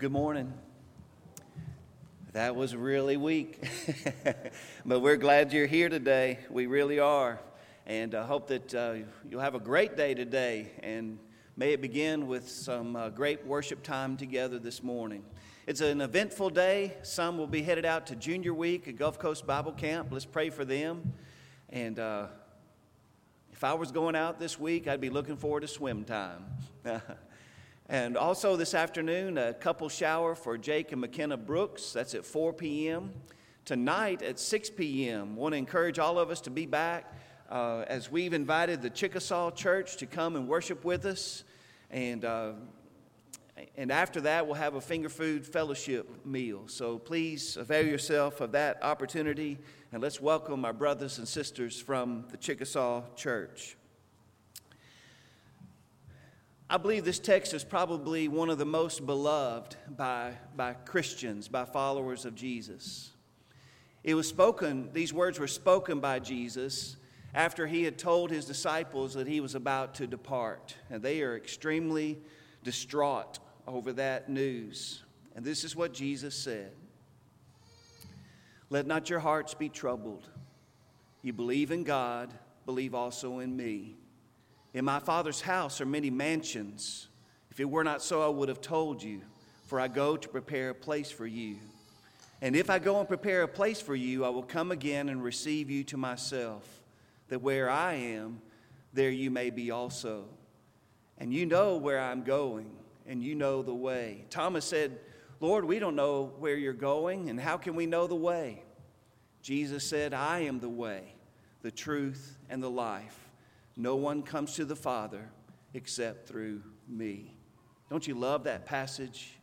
good morning. That was really weak, but we're glad you're here today. We really are. And I hope that uh, you'll have a great day today. And may it begin with some uh, great worship time together this morning. It's an eventful day. Some will be headed out to Junior Week at Gulf Coast Bible Camp. Let's pray for them. And uh, if I was going out this week, I'd be looking forward to swim time. And also this afternoon, a couple shower for Jake and McKenna Brooks. That's at 4 p.m. Tonight at 6 p.m. Want to encourage all of us to be back uh, as we've invited the Chickasaw Church to come and worship with us. And, uh, and after that, we'll have a finger food fellowship meal. So please avail yourself of that opportunity and let's welcome our brothers and sisters from the Chickasaw Church. I believe this text is probably one of the most beloved by, by Christians, by followers of Jesus. It was spoken, these words were spoken by Jesus after he had told his disciples that he was about to depart. And they are extremely distraught over that news. And this is what Jesus said Let not your hearts be troubled. You believe in God, believe also in me. In my Father's house are many mansions. If it were not so, I would have told you, for I go to prepare a place for you. And if I go and prepare a place for you, I will come again and receive you to myself, that where I am, there you may be also. And you know where I'm going, and you know the way. Thomas said, Lord, we don't know where you're going, and how can we know the way? Jesus said, I am the way, the truth, and the life. No one comes to the Father except through me. Don't you love that passage?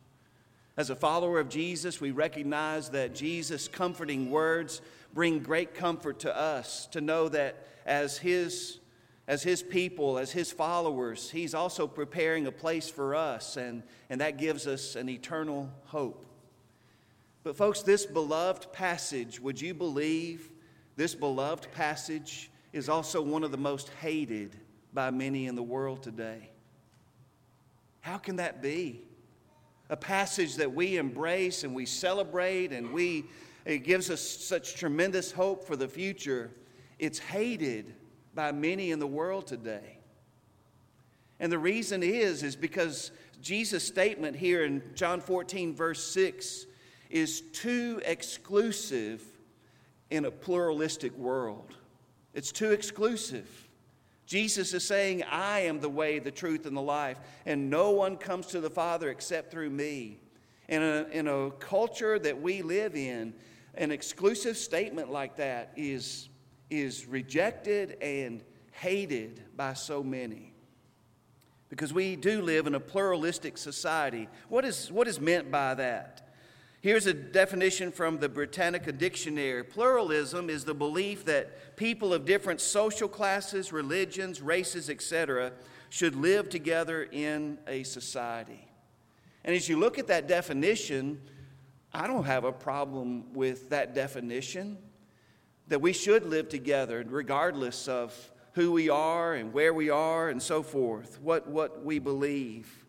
As a follower of Jesus, we recognize that Jesus' comforting words bring great comfort to us to know that as his, as his people, as his followers, he's also preparing a place for us, and, and that gives us an eternal hope. But, folks, this beloved passage, would you believe this beloved passage is also one of the most hated by many in the world today. How can that be? A passage that we embrace and we celebrate and we it gives us such tremendous hope for the future. It's hated by many in the world today. And the reason is is because Jesus' statement here in John 14 verse 6 is too exclusive in a pluralistic world. It's too exclusive. Jesus is saying, I am the way, the truth, and the life, and no one comes to the Father except through me. In a, in a culture that we live in, an exclusive statement like that is, is rejected and hated by so many. Because we do live in a pluralistic society. What is, what is meant by that? Here's a definition from the Britannica Dictionary Pluralism is the belief that people of different social classes, religions, races, etc., should live together in a society. And as you look at that definition, I don't have a problem with that definition that we should live together regardless of who we are and where we are and so forth, what, what we believe.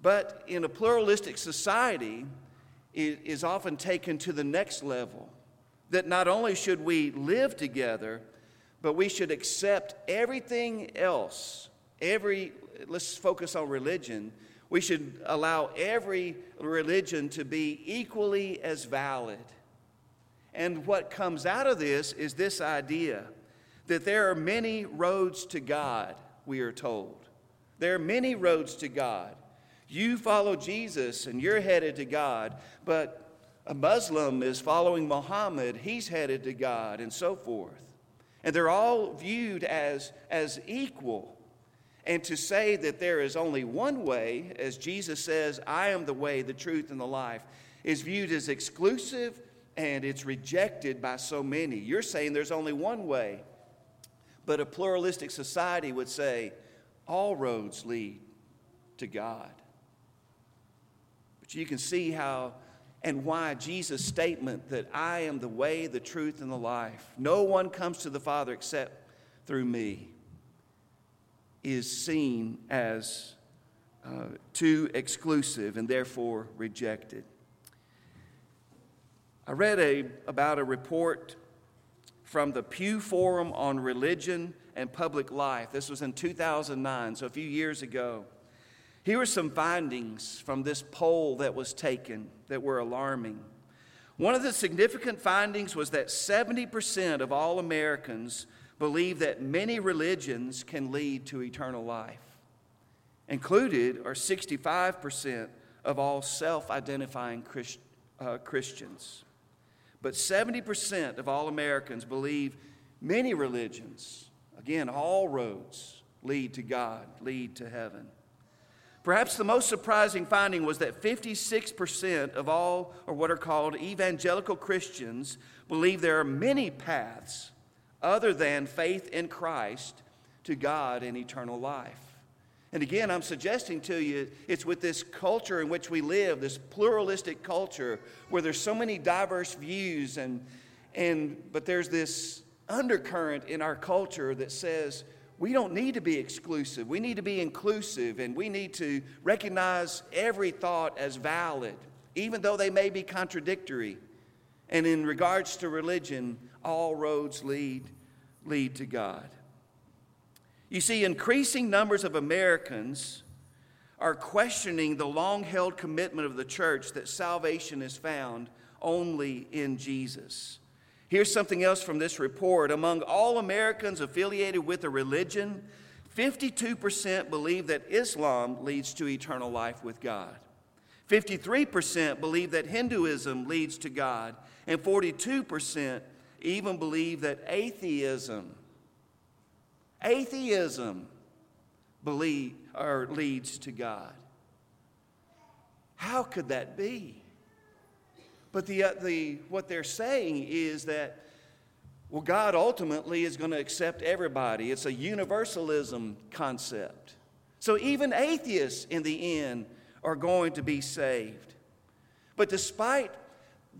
But in a pluralistic society, is often taken to the next level. That not only should we live together, but we should accept everything else. Every, let's focus on religion. We should allow every religion to be equally as valid. And what comes out of this is this idea that there are many roads to God, we are told. There are many roads to God. You follow Jesus and you're headed to God, but a Muslim is following Muhammad, he's headed to God, and so forth. And they're all viewed as, as equal. And to say that there is only one way, as Jesus says, I am the way, the truth, and the life, is viewed as exclusive and it's rejected by so many. You're saying there's only one way. But a pluralistic society would say all roads lead to God you can see how and why Jesus' statement that I am the way, the truth, and the life, no one comes to the Father except through me, is seen as uh, too exclusive and therefore rejected. I read a, about a report from the Pew Forum on Religion and Public Life. This was in 2009, so a few years ago. Here are some findings from this poll that was taken that were alarming. One of the significant findings was that 70% of all Americans believe that many religions can lead to eternal life. Included are 65% of all self identifying Christ, uh, Christians. But 70% of all Americans believe many religions, again, all roads lead to God, lead to heaven. Perhaps the most surprising finding was that 56% of all, or what are called evangelical Christians, believe there are many paths other than faith in Christ to God and eternal life. And again, I'm suggesting to you it's with this culture in which we live, this pluralistic culture, where there's so many diverse views, and, and, but there's this undercurrent in our culture that says, we don't need to be exclusive. We need to be inclusive, and we need to recognize every thought as valid, even though they may be contradictory. And in regards to religion, all roads lead, lead to God. You see, increasing numbers of Americans are questioning the long held commitment of the church that salvation is found only in Jesus. Here's something else from this report. Among all Americans affiliated with a religion, 52% believe that Islam leads to eternal life with God. 53% believe that Hinduism leads to God. And 42% even believe that atheism, atheism believe, or leads to God. How could that be? But the, uh, the, what they're saying is that, well, God ultimately is going to accept everybody. It's a universalism concept. So even atheists in the end are going to be saved. But despite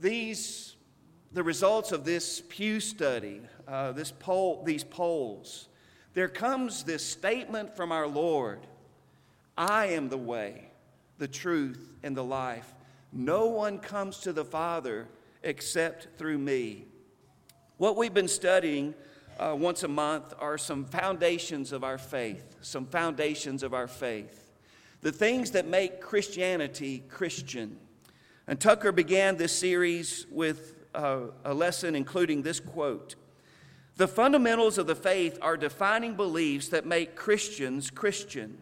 these, the results of this Pew study, uh, this poll, these polls, there comes this statement from our Lord I am the way, the truth, and the life. No one comes to the Father except through me. What we've been studying uh, once a month are some foundations of our faith, some foundations of our faith, the things that make Christianity Christian. And Tucker began this series with uh, a lesson including this quote The fundamentals of the faith are defining beliefs that make Christians Christian.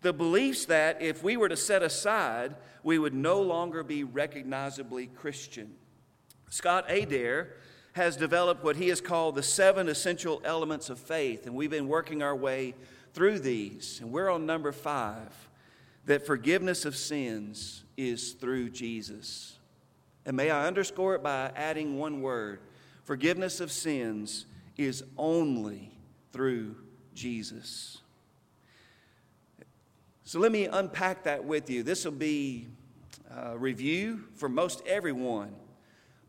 The beliefs that if we were to set aside, we would no longer be recognizably Christian. Scott Adair has developed what he has called the seven essential elements of faith, and we've been working our way through these. And we're on number five that forgiveness of sins is through Jesus. And may I underscore it by adding one word forgiveness of sins is only through Jesus. So let me unpack that with you. This will be a review for most everyone.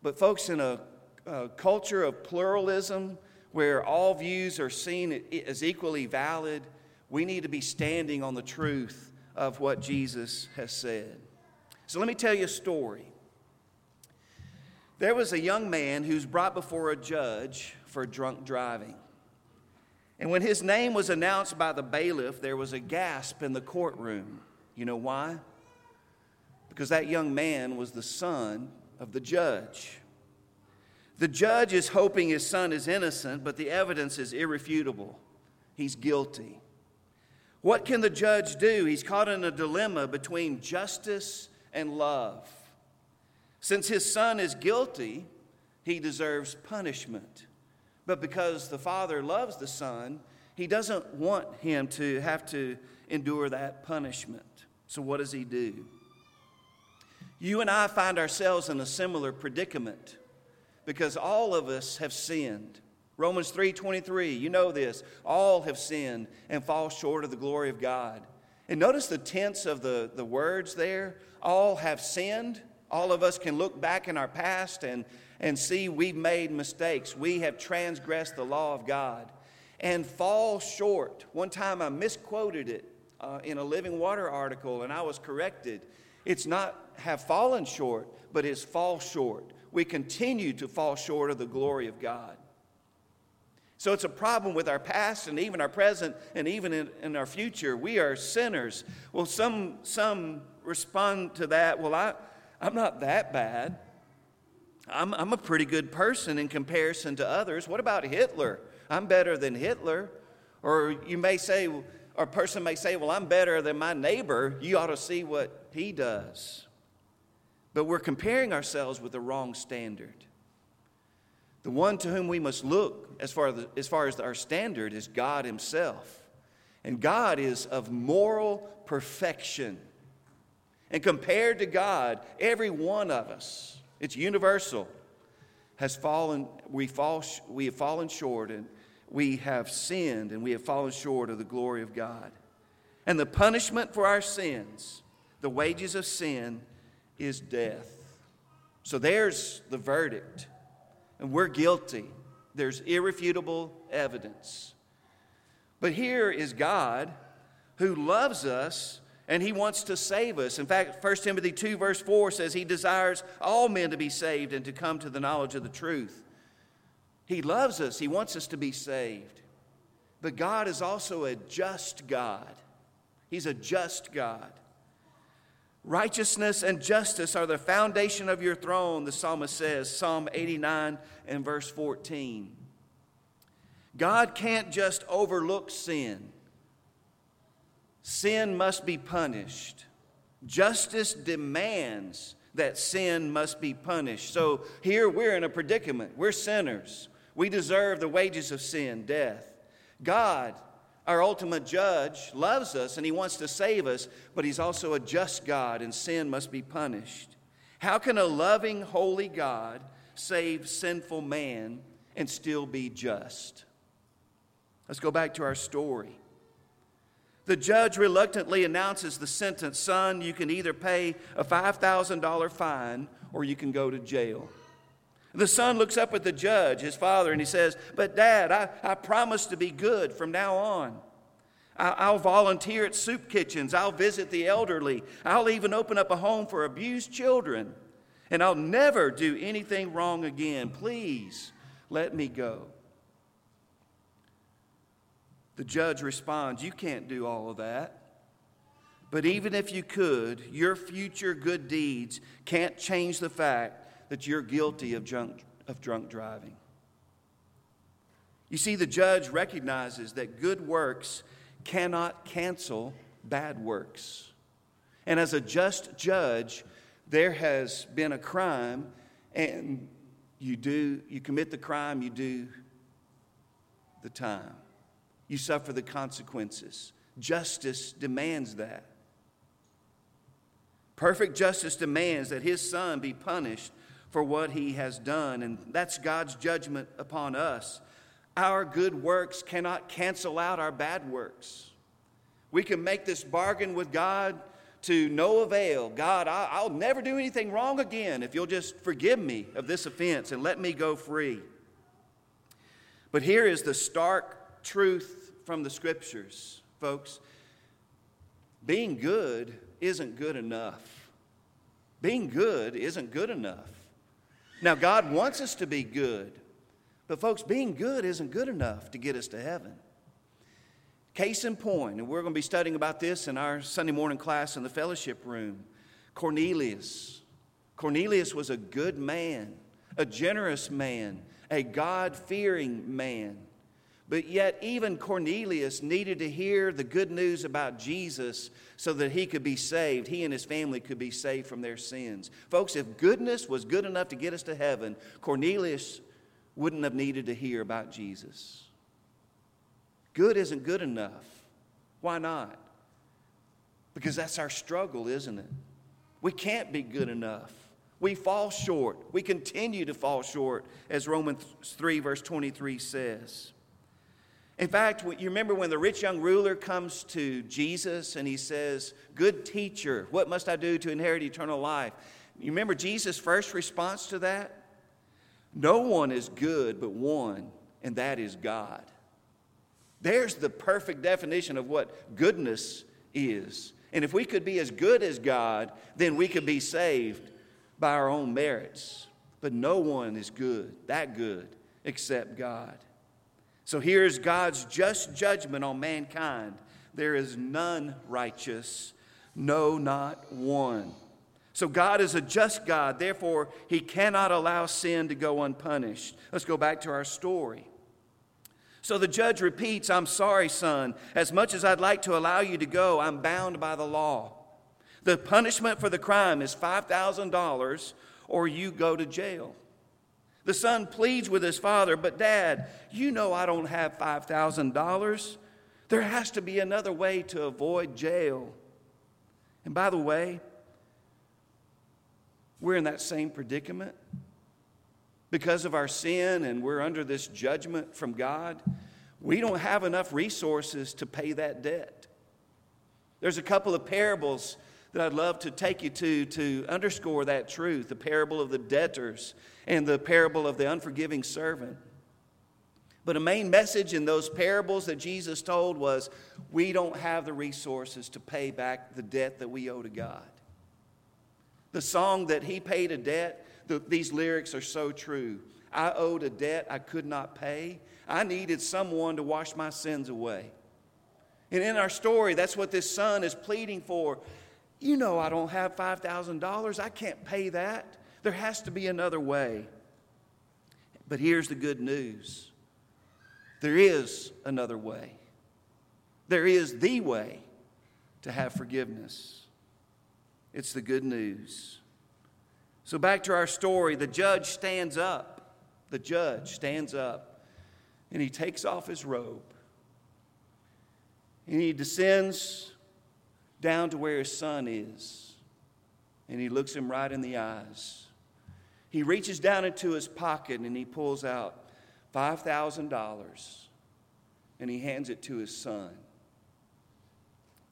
But, folks, in a, a culture of pluralism where all views are seen as equally valid, we need to be standing on the truth of what Jesus has said. So let me tell you a story. There was a young man who's brought before a judge for drunk driving. And when his name was announced by the bailiff, there was a gasp in the courtroom. You know why? Because that young man was the son of the judge. The judge is hoping his son is innocent, but the evidence is irrefutable. He's guilty. What can the judge do? He's caught in a dilemma between justice and love. Since his son is guilty, he deserves punishment. But because the Father loves the Son, He doesn't want him to have to endure that punishment. So, what does He do? You and I find ourselves in a similar predicament because all of us have sinned. Romans 3:23, you know this. All have sinned and fall short of the glory of God. And notice the tense of the, the words there. All have sinned. All of us can look back in our past and and see we've made mistakes. We have transgressed the law of God and fall short. One time I misquoted it uh, in a Living Water article, and I was corrected. It's not have fallen short, but it's fall short. We continue to fall short of the glory of God. So it's a problem with our past and even our present and even in, in, our future. We are sinners. Well, some, some respond to that, well, I, I'm not that bad. I'm, I'm a pretty good person in comparison to others. What about Hitler? I'm better than Hitler. Or you may say, or a person may say, well, I'm better than my neighbor. You ought to see what he does. But we're comparing ourselves with the wrong standard. The one to whom we must look as far as, as far as our standard is God Himself. And God is of moral perfection. And compared to God, every one of us, it's universal, has fallen, we, fall, we have fallen short and we have sinned and we have fallen short of the glory of God. And the punishment for our sins, the wages of sin, is death. So there's the verdict. And we're guilty. There's irrefutable evidence. But here is God who loves us and he wants to save us. In fact, 1 Timothy 2, verse 4 says he desires all men to be saved and to come to the knowledge of the truth. He loves us, he wants us to be saved. But God is also a just God. He's a just God. Righteousness and justice are the foundation of your throne, the psalmist says, Psalm 89 and verse 14. God can't just overlook sin. Sin must be punished. Justice demands that sin must be punished. So here we're in a predicament. We're sinners. We deserve the wages of sin, death. God, our ultimate judge, loves us and he wants to save us, but he's also a just God and sin must be punished. How can a loving, holy God save sinful man and still be just? Let's go back to our story. The judge reluctantly announces the sentence Son, you can either pay a $5,000 fine or you can go to jail. The son looks up at the judge, his father, and he says, But dad, I, I promise to be good from now on. I, I'll volunteer at soup kitchens. I'll visit the elderly. I'll even open up a home for abused children. And I'll never do anything wrong again. Please let me go. The judge responds, You can't do all of that. But even if you could, your future good deeds can't change the fact that you're guilty of drunk, of drunk driving. You see, the judge recognizes that good works cannot cancel bad works. And as a just judge, there has been a crime, and you do, you commit the crime, you do the time you suffer the consequences. Justice demands that. Perfect justice demands that his son be punished for what he has done, and that's God's judgment upon us. Our good works cannot cancel out our bad works. We can make this bargain with God to no avail. God, I'll never do anything wrong again if you'll just forgive me of this offense and let me go free. But here is the stark truth from the scriptures, folks. Being good isn't good enough. Being good isn't good enough. Now, God wants us to be good, but, folks, being good isn't good enough to get us to heaven. Case in point, and we're going to be studying about this in our Sunday morning class in the fellowship room Cornelius. Cornelius was a good man, a generous man, a God fearing man. But yet, even Cornelius needed to hear the good news about Jesus so that he could be saved. He and his family could be saved from their sins. Folks, if goodness was good enough to get us to heaven, Cornelius wouldn't have needed to hear about Jesus. Good isn't good enough. Why not? Because that's our struggle, isn't it? We can't be good enough. We fall short. We continue to fall short, as Romans 3, verse 23 says. In fact, you remember when the rich young ruler comes to Jesus and he says, Good teacher, what must I do to inherit eternal life? You remember Jesus' first response to that? No one is good but one, and that is God. There's the perfect definition of what goodness is. And if we could be as good as God, then we could be saved by our own merits. But no one is good, that good, except God. So here's God's just judgment on mankind. There is none righteous, no, not one. So God is a just God, therefore, He cannot allow sin to go unpunished. Let's go back to our story. So the judge repeats, I'm sorry, son. As much as I'd like to allow you to go, I'm bound by the law. The punishment for the crime is $5,000 or you go to jail. The son pleads with his father, but dad, you know I don't have $5,000. There has to be another way to avoid jail. And by the way, we're in that same predicament because of our sin and we're under this judgment from God. We don't have enough resources to pay that debt. There's a couple of parables that I'd love to take you to to underscore that truth the parable of the debtors and the parable of the unforgiving servant. But a main message in those parables that Jesus told was we don't have the resources to pay back the debt that we owe to God. The song that he paid a debt, the, these lyrics are so true. I owed a debt I could not pay. I needed someone to wash my sins away. And in our story, that's what this son is pleading for. You know, I don't have $5,000. I can't pay that. There has to be another way. But here's the good news there is another way. There is the way to have forgiveness. It's the good news. So, back to our story the judge stands up. The judge stands up and he takes off his robe and he descends down to where his son is and he looks him right in the eyes. He reaches down into his pocket and he pulls out $5,000 and he hands it to his son.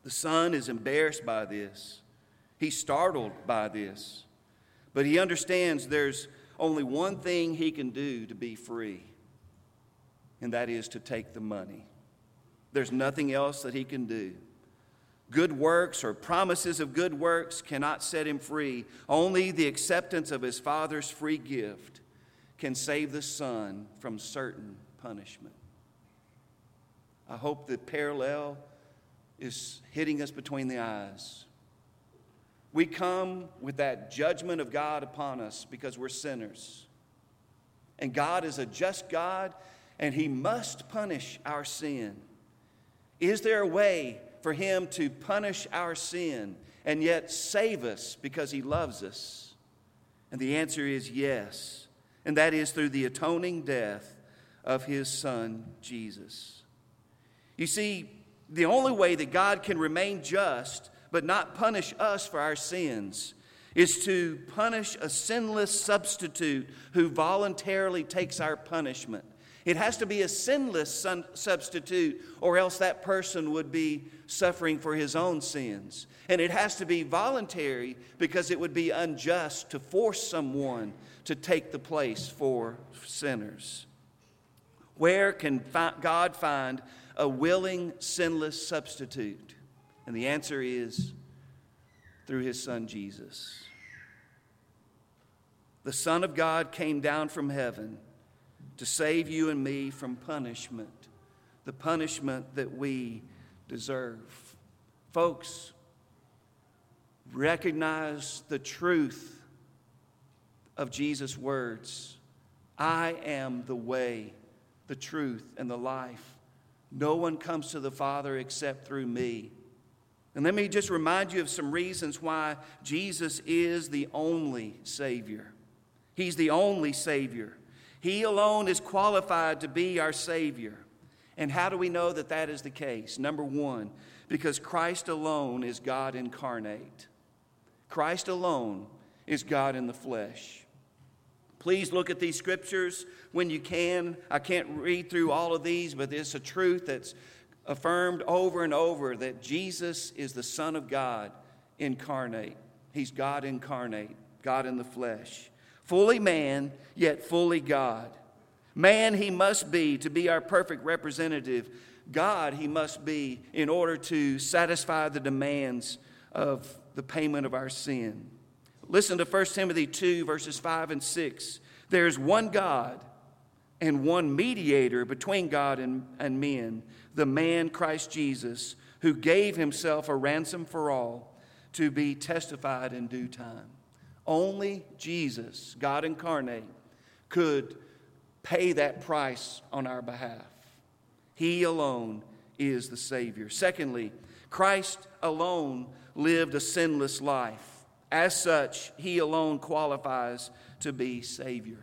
The son is embarrassed by this. He's startled by this. But he understands there's only one thing he can do to be free, and that is to take the money. There's nothing else that he can do. Good works or promises of good works cannot set him free. Only the acceptance of his father's free gift can save the son from certain punishment. I hope the parallel is hitting us between the eyes. We come with that judgment of God upon us because we're sinners. And God is a just God, and He must punish our sin. Is there a way for Him to punish our sin and yet save us because He loves us? And the answer is yes, and that is through the atoning death of His Son, Jesus. You see, the only way that God can remain just but not punish us for our sins is to punish a sinless substitute who voluntarily takes our punishment. It has to be a sinless substitute, or else that person would be suffering for his own sins. And it has to be voluntary because it would be unjust to force someone to take the place for sinners. Where can God find a willing, sinless substitute? And the answer is through his son Jesus. The Son of God came down from heaven to save you and me from punishment, the punishment that we deserve. Folks, recognize the truth of Jesus' words I am the way, the truth, and the life. No one comes to the Father except through me. And let me just remind you of some reasons why Jesus is the only Savior. He's the only Savior. He alone is qualified to be our Savior. And how do we know that that is the case? Number one, because Christ alone is God incarnate. Christ alone is God in the flesh. Please look at these scriptures when you can. I can't read through all of these, but it's a truth that's affirmed over and over that Jesus is the Son of God incarnate. He's God incarnate, God in the flesh. Fully man, yet fully God. Man he must be to be our perfect representative, God he must be in order to satisfy the demands of the payment of our sin. Listen to 1 Timothy 2, verses 5 and 6. There's one God and one mediator between God and, and men, the man Christ Jesus, who gave himself a ransom for all to be testified in due time. Only Jesus, God incarnate, could pay that price on our behalf. He alone is the Savior. Secondly, Christ alone lived a sinless life. As such, he alone qualifies to be Savior.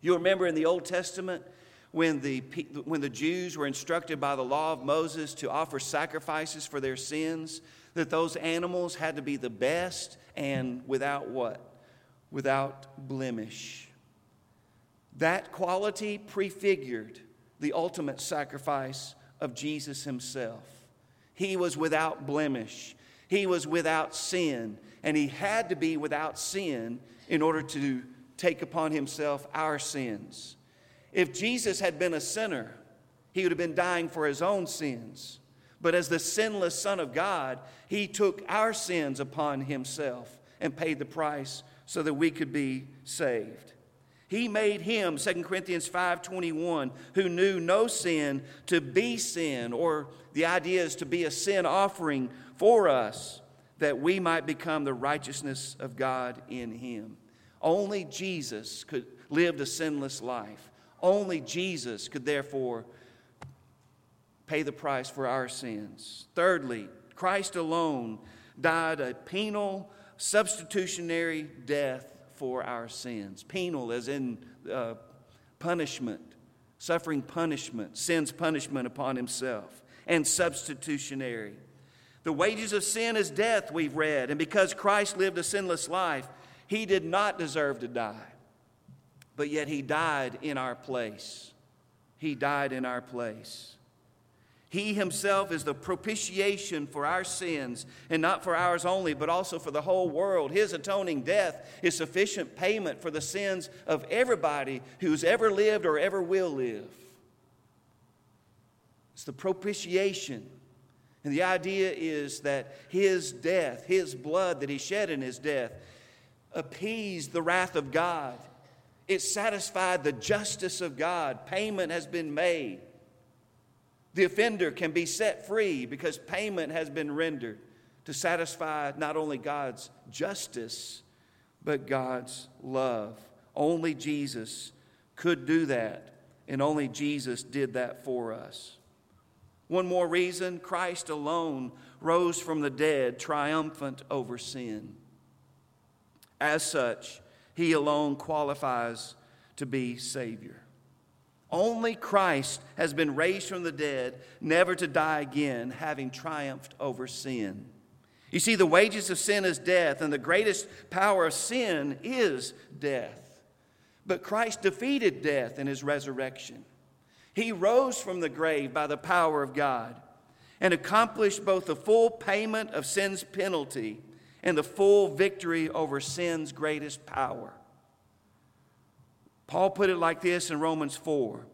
You remember in the Old Testament when the, when the Jews were instructed by the law of Moses to offer sacrifices for their sins, that those animals had to be the best and without what? Without blemish. That quality prefigured the ultimate sacrifice of Jesus himself. He was without blemish, he was without sin, and he had to be without sin in order to take upon himself our sins. If Jesus had been a sinner, he would have been dying for his own sins. But as the sinless Son of God, he took our sins upon himself and paid the price so that we could be saved. He made him, 2 Corinthians 5:21, who knew no sin to be sin, or the idea is to be a sin offering for us, that we might become the righteousness of God in him. Only Jesus could live a sinless life. Only Jesus could therefore pay the price for our sins. Thirdly, Christ alone died a penal, substitutionary death for our sins. Penal, as in uh, punishment, suffering punishment, sin's punishment upon himself, and substitutionary. The wages of sin is death, we've read, and because Christ lived a sinless life, he did not deserve to die, but yet He died in our place. He died in our place. He himself is the propitiation for our sins, and not for ours only, but also for the whole world. His atoning death is sufficient payment for the sins of everybody who's ever lived or ever will live. It's the propitiation. And the idea is that his death, his blood that he shed in his death, appeased the wrath of God. It satisfied the justice of God. Payment has been made. The offender can be set free because payment has been rendered to satisfy not only God's justice, but God's love. Only Jesus could do that, and only Jesus did that for us. One more reason Christ alone rose from the dead, triumphant over sin. As such, he alone qualifies to be Savior. Only Christ has been raised from the dead, never to die again, having triumphed over sin. You see, the wages of sin is death, and the greatest power of sin is death. But Christ defeated death in his resurrection. He rose from the grave by the power of God and accomplished both the full payment of sin's penalty and the full victory over sin's greatest power. Paul put it like this in Romans 4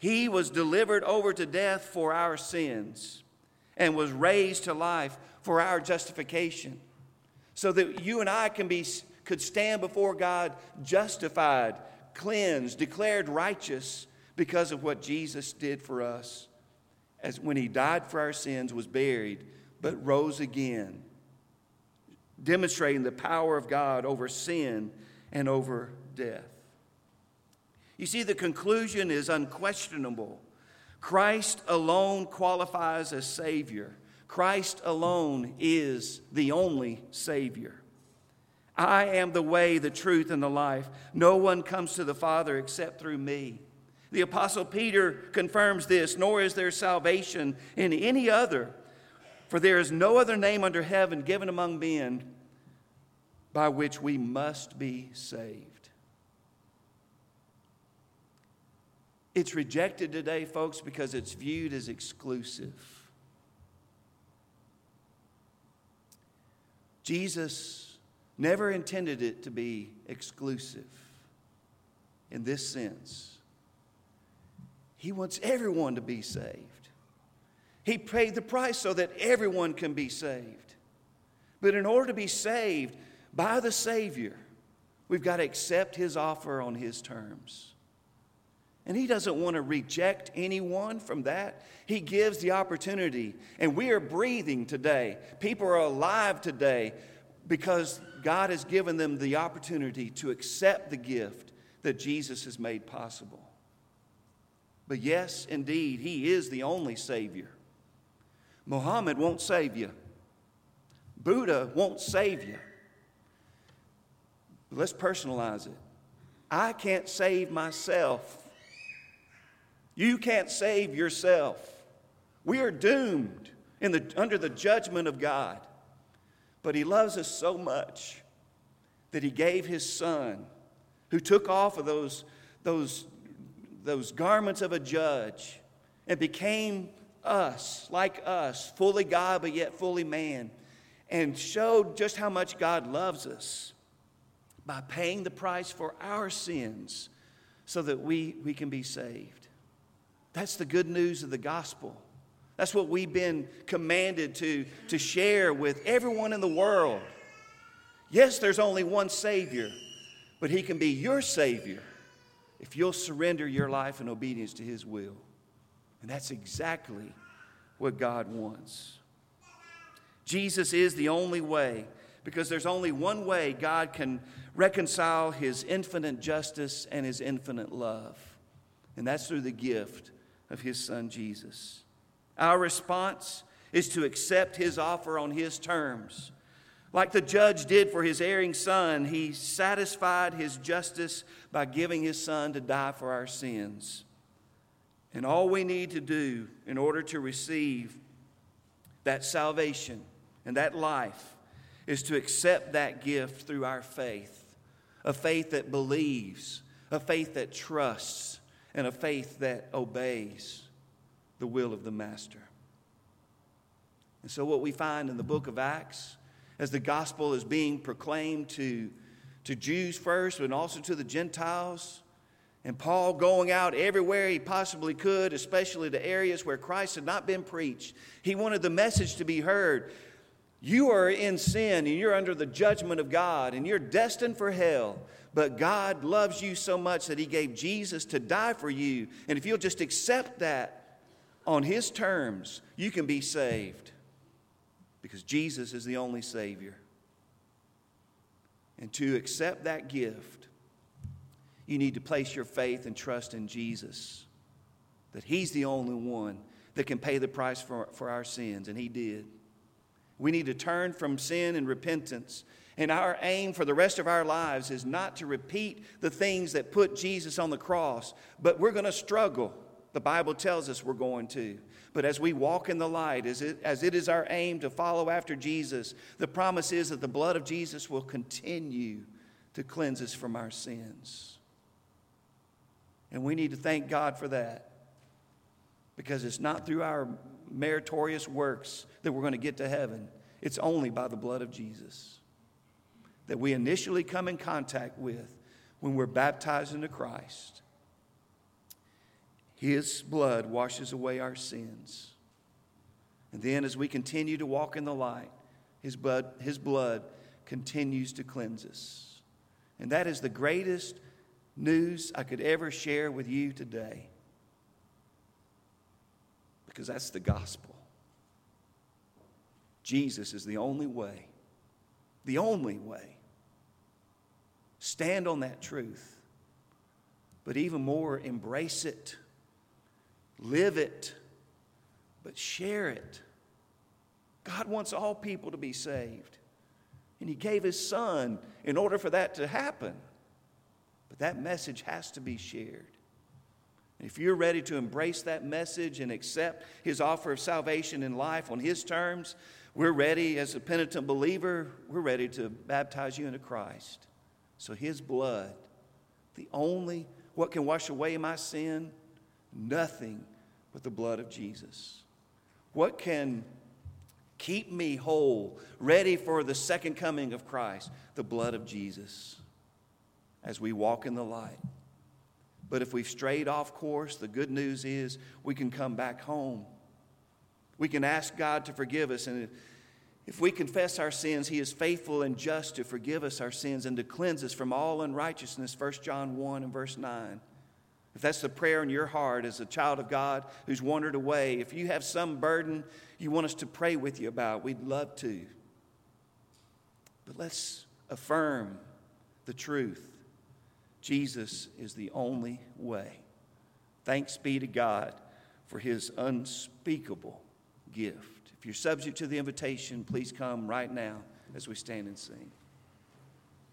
He was delivered over to death for our sins and was raised to life for our justification, so that you and I can be, could stand before God justified, cleansed, declared righteous because of what Jesus did for us as when he died for our sins was buried but rose again demonstrating the power of God over sin and over death. You see, the conclusion is unquestionable. Christ alone qualifies as Savior. Christ alone is the only Savior. I am the way, the truth, and the life. No one comes to the Father except through me. The Apostle Peter confirms this, nor is there salvation in any other, for there is no other name under heaven given among men by which we must be saved. It's rejected today, folks, because it's viewed as exclusive. Jesus never intended it to be exclusive in this sense. He wants everyone to be saved. He paid the price so that everyone can be saved. But in order to be saved by the Savior, we've got to accept His offer on His terms. And He doesn't want to reject anyone from that. He gives the opportunity. And we are breathing today. People are alive today because God has given them the opportunity to accept the gift that Jesus has made possible. But yes, indeed, He is the only Savior. Muhammad won't save you, Buddha won't save you. Let's personalize it. I can't save myself. You can't save yourself. We are doomed the, under the judgment of God. But He loves us so much that He gave His Son, who took off of those, those, those garments of a judge and became us, like us, fully God, but yet fully man, and showed just how much God loves us by paying the price for our sins so that we, we can be saved. That's the good news of the gospel. That's what we've been commanded to, to share with everyone in the world. Yes, there's only one Savior, but He can be your Savior if you'll surrender your life in obedience to His will. And that's exactly what God wants. Jesus is the only way because there's only one way God can reconcile His infinite justice and His infinite love, and that's through the gift of His Son Jesus. Our response is to accept his offer on his terms. Like the judge did for his erring son, he satisfied his justice by giving his son to die for our sins. And all we need to do in order to receive that salvation and that life is to accept that gift through our faith a faith that believes, a faith that trusts, and a faith that obeys the will of the Master. And so, what we find in the book of Acts, as the gospel is being proclaimed to, to Jews first, and also to the Gentiles, and Paul going out everywhere he possibly could, especially to areas where Christ had not been preached, he wanted the message to be heard. You are in sin and you're under the judgment of God and you're destined for hell. But God loves you so much that He gave Jesus to die for you. And if you'll just accept that, on His terms, you can be saved because Jesus is the only Savior. And to accept that gift, you need to place your faith and trust in Jesus, that He's the only one that can pay the price for, for our sins, and He did. We need to turn from sin and repentance. And our aim for the rest of our lives is not to repeat the things that put Jesus on the cross, but we're going to struggle. The Bible tells us we're going to. But as we walk in the light, as it, as it is our aim to follow after Jesus, the promise is that the blood of Jesus will continue to cleanse us from our sins. And we need to thank God for that because it's not through our meritorious works that we're going to get to heaven, it's only by the blood of Jesus that we initially come in contact with when we're baptized into Christ. His blood washes away our sins. And then, as we continue to walk in the light, His blood, His blood continues to cleanse us. And that is the greatest news I could ever share with you today. Because that's the gospel. Jesus is the only way. The only way. Stand on that truth. But even more, embrace it live it, but share it. God wants all people to be saved. And He gave His Son in order for that to happen. But that message has to be shared. If you're ready to embrace that message and accept His offer of salvation in life on His terms, we're ready as a penitent believer, we're ready to baptize you into Christ. So His blood, the only, what can wash away my sin? Nothing but the blood of Jesus. What can keep me whole, ready for the second coming of Christ? The blood of Jesus as we walk in the light. But if we've strayed off course, the good news is we can come back home. We can ask God to forgive us. And if we confess our sins, He is faithful and just to forgive us our sins and to cleanse us from all unrighteousness. 1 John 1 and verse 9. If that's the prayer in your heart as a child of God who's wandered away, if you have some burden you want us to pray with you about, we'd love to. But let's affirm the truth Jesus is the only way. Thanks be to God for his unspeakable gift. If you're subject to the invitation, please come right now as we stand and sing.